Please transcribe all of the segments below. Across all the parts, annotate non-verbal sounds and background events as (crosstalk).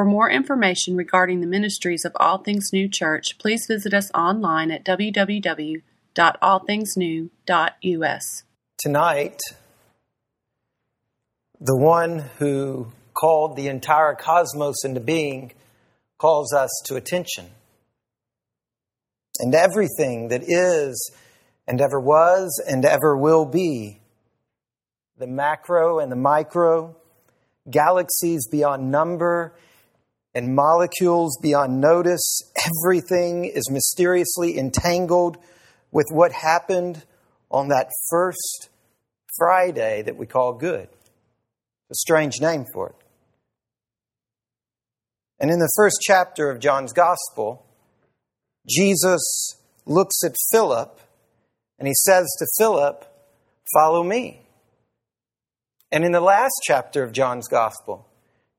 For more information regarding the ministries of All Things New Church, please visit us online at www.allthingsnew.us. Tonight, the one who called the entire cosmos into being calls us to attention. And everything that is and ever was and ever will be, the macro and the micro, galaxies beyond number, and molecules beyond notice, everything is mysteriously entangled with what happened on that first Friday that we call good. A strange name for it. And in the first chapter of John's Gospel, Jesus looks at Philip and he says to Philip, Follow me. And in the last chapter of John's Gospel,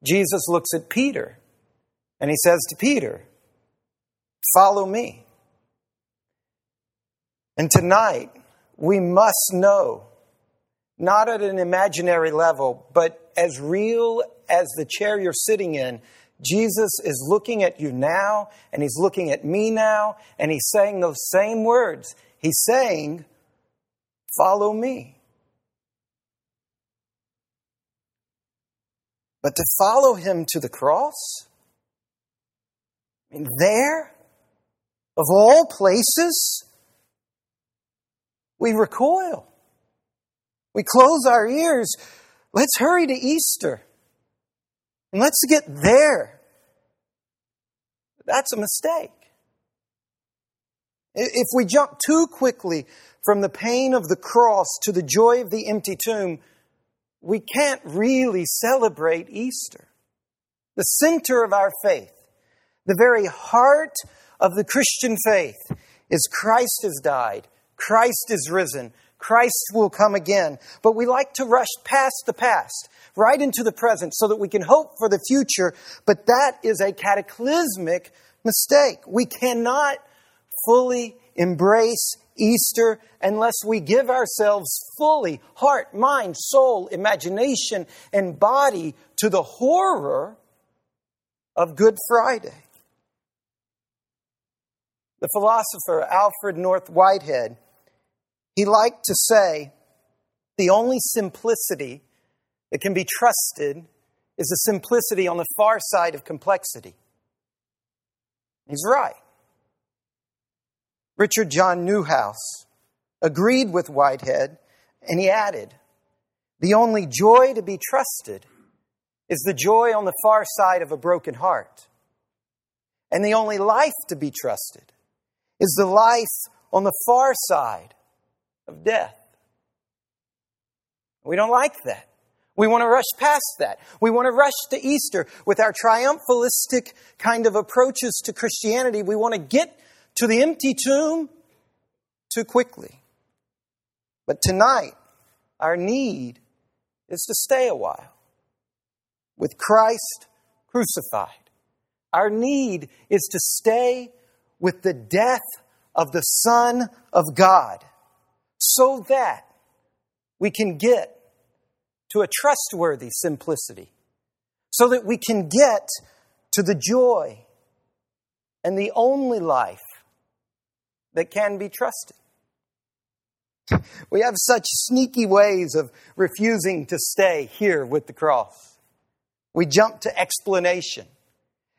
Jesus looks at Peter and he says to Peter, Follow me. And tonight, we must know, not at an imaginary level, but as real as the chair you're sitting in, Jesus is looking at you now, and he's looking at me now, and he's saying those same words. He's saying, Follow me. But to follow him to the cross, Mean, there, of all places, we recoil. We close our ears. Let's hurry to Easter. And let's get there. That's a mistake. If we jump too quickly from the pain of the cross to the joy of the empty tomb, we can't really celebrate Easter. The center of our faith, the very heart of the Christian faith, is Christ has died, Christ is risen, Christ will come again. But we like to rush past the past, right into the present, so that we can hope for the future. But that is a cataclysmic mistake. We cannot fully embrace Easter unless we give ourselves fully, heart, mind, soul, imagination, and body to the horror of Good Friday. The philosopher Alfred North Whitehead, he liked to say, the only simplicity that can be trusted is the simplicity on the far side of complexity. He's right. Richard John Neuhaus agreed with Whitehead, and he added, The only joy to be trusted is the joy on the far side of a broken heart. And the only life to be trusted is the life on the far side of death. We don't like that. We want to rush past that. We want to rush to Easter with our triumphalistic kind of approaches to Christianity. We want to get to the empty tomb too quickly. But tonight, our need is to stay a while with Christ crucified. Our need is to stay with the death of the Son of God so that we can get to a trustworthy simplicity, so that we can get to the joy and the only life that can be trusted. We have such sneaky ways of refusing to stay here with the cross. We jump to explanation.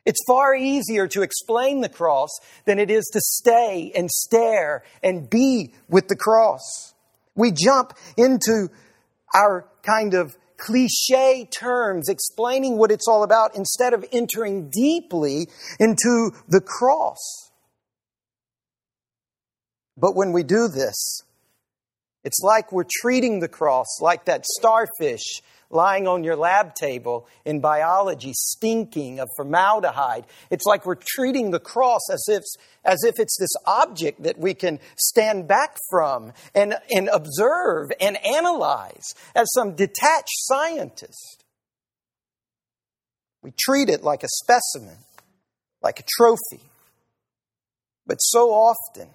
It's far easier to explain the cross than it is to stay and stare and be with the cross. We jump into our kind of cliche terms explaining what it's all about instead of entering deeply into the cross. But when we do this, it's like we're treating the cross like that starfish lying on your lab table in biology, stinking of formaldehyde. It's like we're treating the cross as if, as if it's this object that we can stand back from and, and observe and analyze as some detached scientist. We treat it like a specimen, like a trophy. But so often,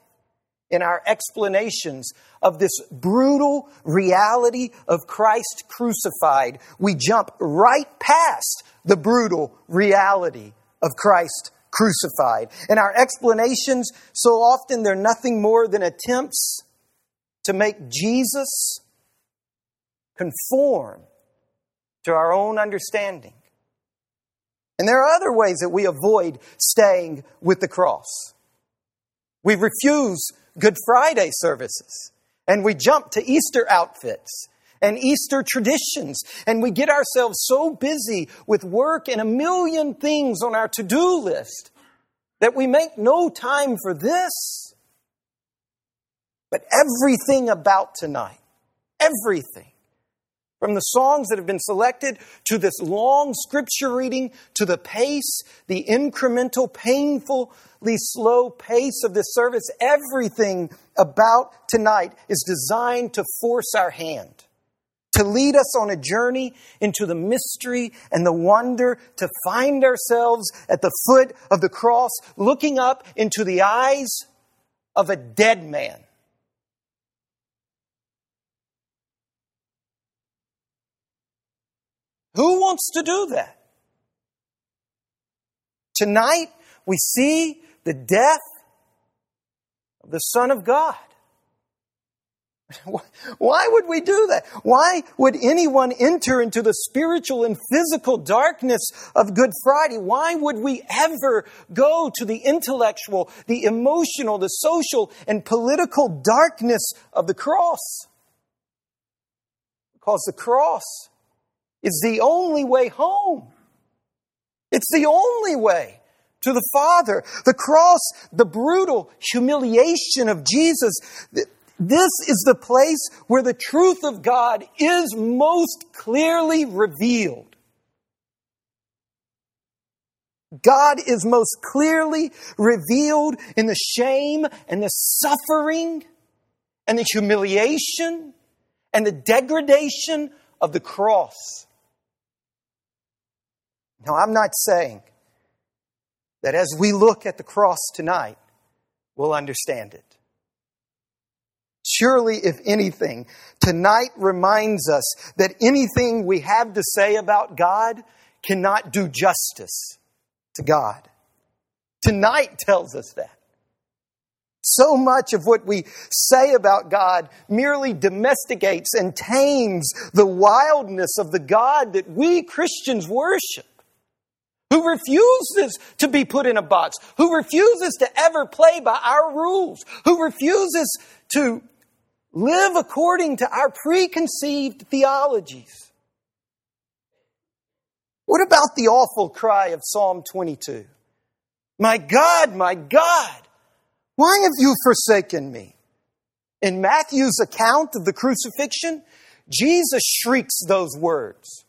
in our explanations of this brutal reality of Christ crucified, we jump right past the brutal reality of Christ crucified. And our explanations, so often they're nothing more than attempts to make Jesus conform to our own understanding. And there are other ways that we avoid staying with the cross. We refuse Good Friday services and we jump to Easter outfits and Easter traditions, and we get ourselves so busy with work and a million things on our to do list that we make no time for this. But everything about tonight, everything, from the songs that have been selected to this long scripture reading to the pace, the incremental, painfully slow pace of this service, everything about tonight is designed to force our hand, to lead us on a journey into the mystery and the wonder, to find ourselves at the foot of the cross, looking up into the eyes of a dead man Who wants to do that? Tonight, we see the death of the Son of God. (laughs) Why would we do that? Why would anyone enter into the spiritual and physical darkness of Good Friday? Why would we ever go to the intellectual, the emotional, the social, and political darkness of the cross? Because the cross is the only way home. It's the only way to the Father. The cross, the brutal humiliation of Jesus, this is the place where the truth of God is most clearly revealed. God is most clearly revealed in the shame and the suffering and the humiliation and the degradation of the cross. Now, I'm not saying that as we look at the cross tonight, we'll understand it. Surely, if anything, tonight reminds us that anything we have to say about God cannot do justice to God. Tonight tells us that. So much of what we say about God merely domesticates and tames the wildness of the God that we Christians worship who refuses to be put in a box, who refuses to ever play by our rules, who refuses to live according to our preconceived theologies. What about the awful cry of Psalm 22? My God, my God, why have you forsaken me? In Matthew's account of the crucifixion, Jesus shrieks those words.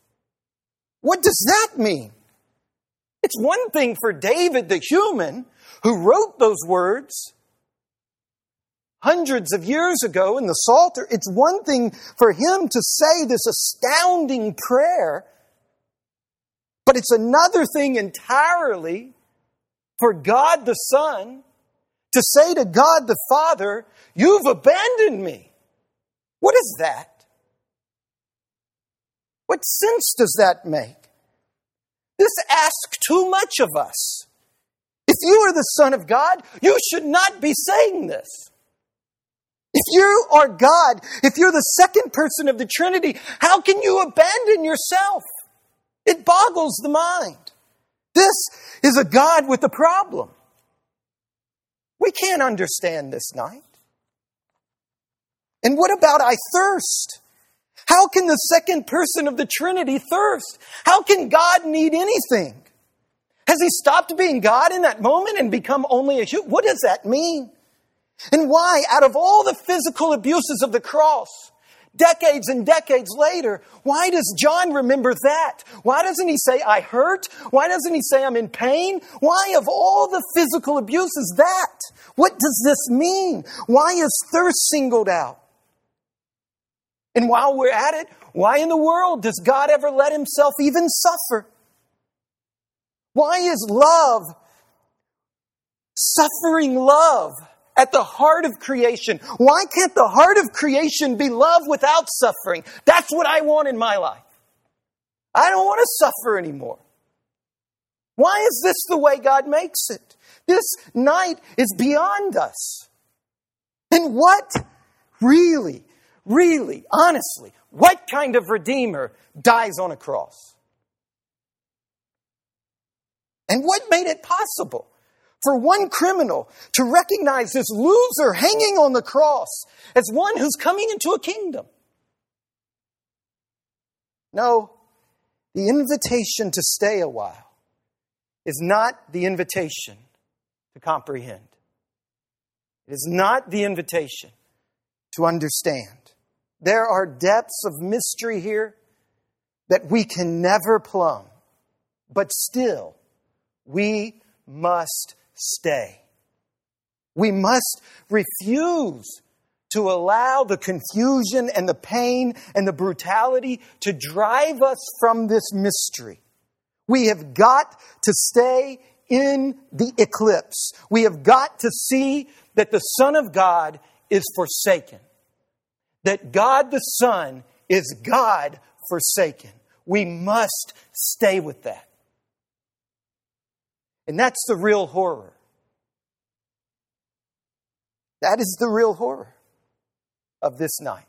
What does that mean? It's one thing for David, the human, who wrote those words hundreds of years ago in the Psalter. It's one thing for him to say this astounding prayer, but it's another thing entirely for God the Son to say to God the Father, You've abandoned me. What is that? What sense does that make? This asks too much of us. If you are the Son of God, you should not be saying this. If you are God, if you're the second person of the Trinity, how can you abandon yourself? It boggles the mind. This is a God with a problem. We can't understand this night. And what about I thirst? How can the second person of the Trinity thirst? How can God need anything? Has he stopped being God in that moment and become only a human? What does that mean? And why, out of all the physical abuses of the cross, decades and decades later, why does John remember that? Why doesn't he say, I hurt? Why doesn't he say, I'm in pain? Why, of all the physical abuses, that? What does this mean? Why is thirst singled out? And while we're at it, why in the world does God ever let himself even suffer? Why is love, suffering love, at the heart of creation. Why can't the heart of creation be love without suffering? That's what I want in my life. I don't want to suffer anymore. Why is this the way God makes it? This night is beyond us. And what really, really, honestly, what kind of Redeemer dies on a cross? And what made it possible for one criminal to recognize this loser hanging on the cross as one who's coming into a kingdom? No, the invitation to stay a while is not the invitation to comprehend. It is not the invitation to understand. There are depths of mystery here that we can never plumb, but still, we must stay. We must refuse to allow the confusion and the pain and the brutality to drive us from this mystery. We have got to stay in the eclipse. We have got to see that the Son of God is forsaken, that God the Son is God forsaken. We must stay with that. And that's the real horror. That is the real horror of this night.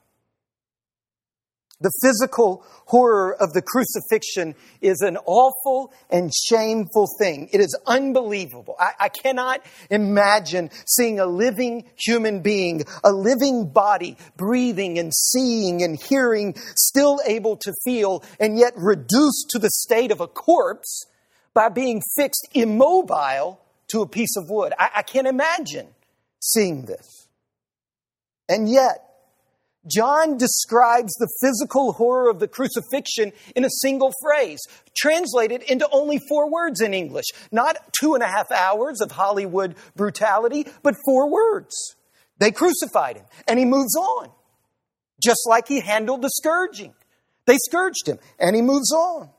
The physical horror of the crucifixion is an awful and shameful thing. It is unbelievable. I, I, cannot imagine seeing a living human being, a living body, breathing and seeing and hearing, still able to feel, and yet reduced to the state of a corpse by being fixed immobile to a piece of wood. I, I can't imagine seeing this. And yet, John describes the physical horror of the crucifixion in a single phrase, translated into only four words in English. Not two and a half hours of Hollywood brutality, but four words. They crucified him, and he moves on, just like he handled the scourging. They scourged him, and he moves on.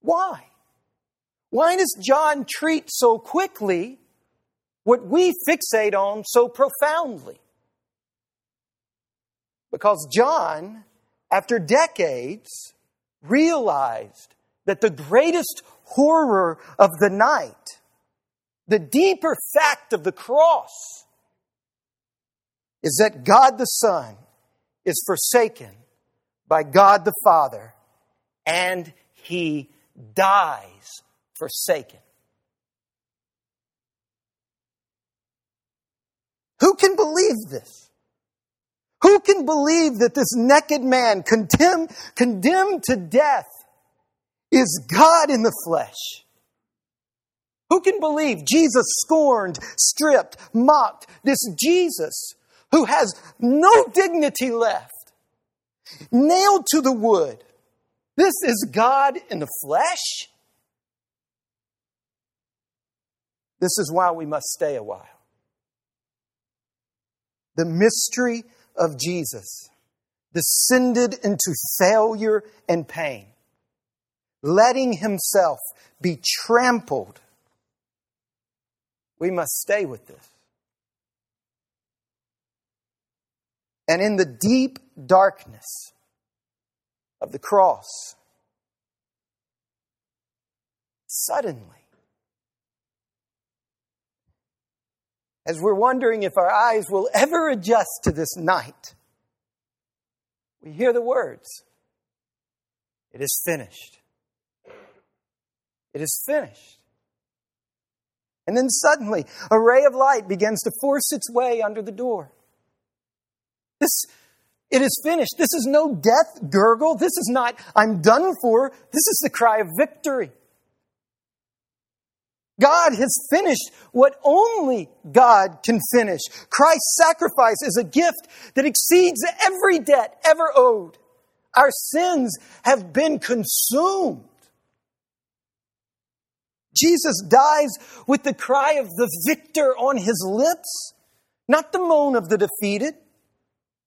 Why? Why does John treat so quickly what we fixate on so profoundly? Because John, after decades, realized that the greatest horror of the night, the deeper fact of the cross, is that God the Son is forsaken by God the Father and he dies forsaken. Who can believe this? Who can believe that this naked man, condemned, condemned to death, is God in the flesh? Who can believe Jesus scorned, stripped, mocked, this Jesus who has no dignity left, nailed to the wood? This is God in the flesh? This is why we must stay a while. The mystery of Jesus descended into failure and pain, letting himself be trampled. We must stay with this. And in the deep darkness of the cross, suddenly, as we're wondering if our eyes will ever adjust to this night, we hear the words It is finished. It is finished. And then suddenly, a ray of light begins to force its way under the door. This, it is finished. This is no death gurgle. This is not, I'm done for. This is the cry of victory. God has finished what only God can finish. Christ's sacrifice is a gift that exceeds every debt ever owed. Our sins have been consumed. Jesus dies with the cry of the victor on his lips, not the moan of the defeated,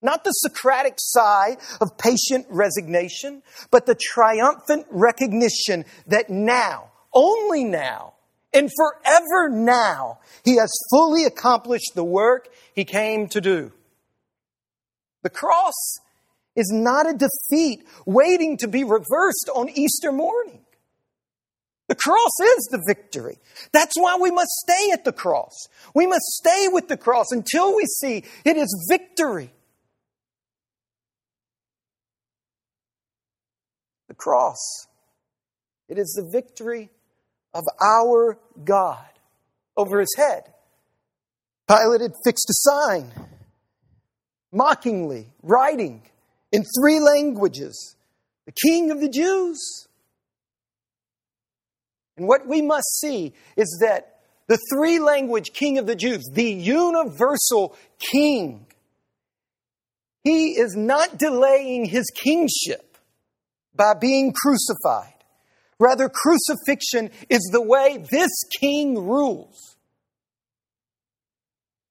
not the Socratic sigh of patient resignation, but the triumphant recognition that now, only now, and forever now, he has fully accomplished the work he came to do. The cross is not a defeat waiting to be reversed on Easter morning. The cross is the victory. That's why we must stay at the cross. We must stay with the cross until we see it is victory. The cross, it is the victory of our God over his head. Pilate had fixed a sign, mockingly writing in three languages, the King of the Jews. And what we must see is that the three language King of the Jews, the universal King, he is not delaying his kingship by being crucified. Rather, crucifixion is the way this king rules.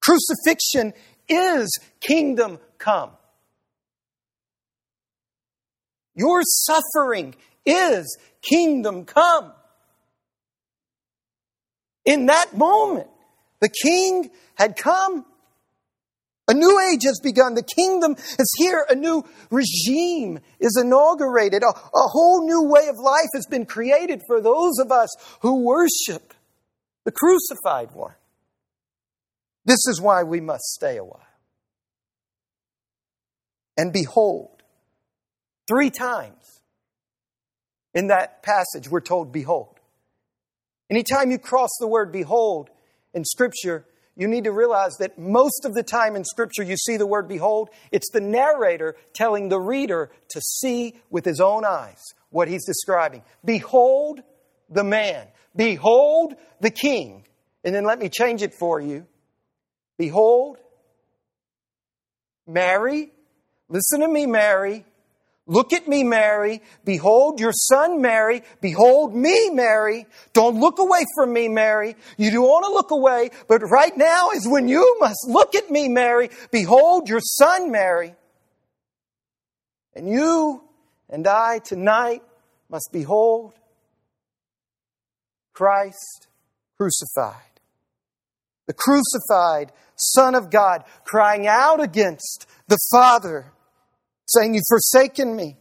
Crucifixion is kingdom come. Your suffering is kingdom come. In that moment, the king had come. A new age has begun. The kingdom is here. A new regime is inaugurated. A, a, whole new way of life has been created for those of us who worship the crucified one. This is why we must stay a while. And behold, three times in that passage, we're told, behold. Anytime you cross the word behold in Scripture, you need to realize that most of the time in Scripture you see the word behold, it's the narrator telling the reader to see with his own eyes what he's describing. Behold the man. Behold the king. And then let me change it for you. Behold, Mary, listen to me, Mary. Look at me, Mary. Behold your son, Mary. Behold me, Mary. Don't look away from me, Mary. You do want to look away, but right now is when you must look at me, Mary. Behold your son, Mary. And you and I tonight must behold Christ crucified. The crucified Son of God crying out against the Father saying, You've forsaken me.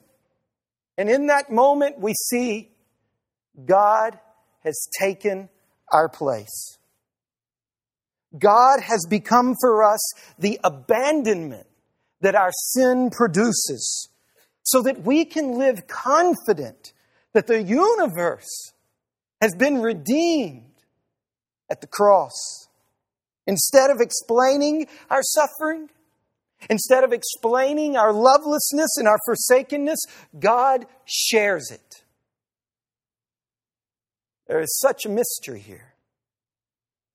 And in that moment, we see God has taken our place. God has become for us the abandonment that our sin produces so that we can live confident that the universe has been redeemed at the cross. Instead of explaining our suffering, Instead of explaining our lovelessness and our forsakenness, God shares it. There is such a mystery here.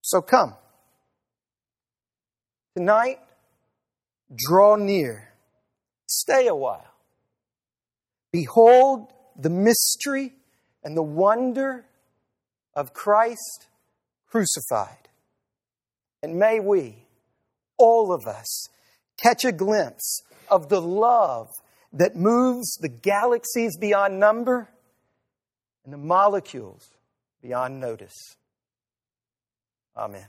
So come. Tonight, draw near. Stay a while. Behold the mystery and the wonder of Christ crucified. And may we, all of us, catch a glimpse of the love that moves the galaxies beyond number and the molecules beyond notice. Amen.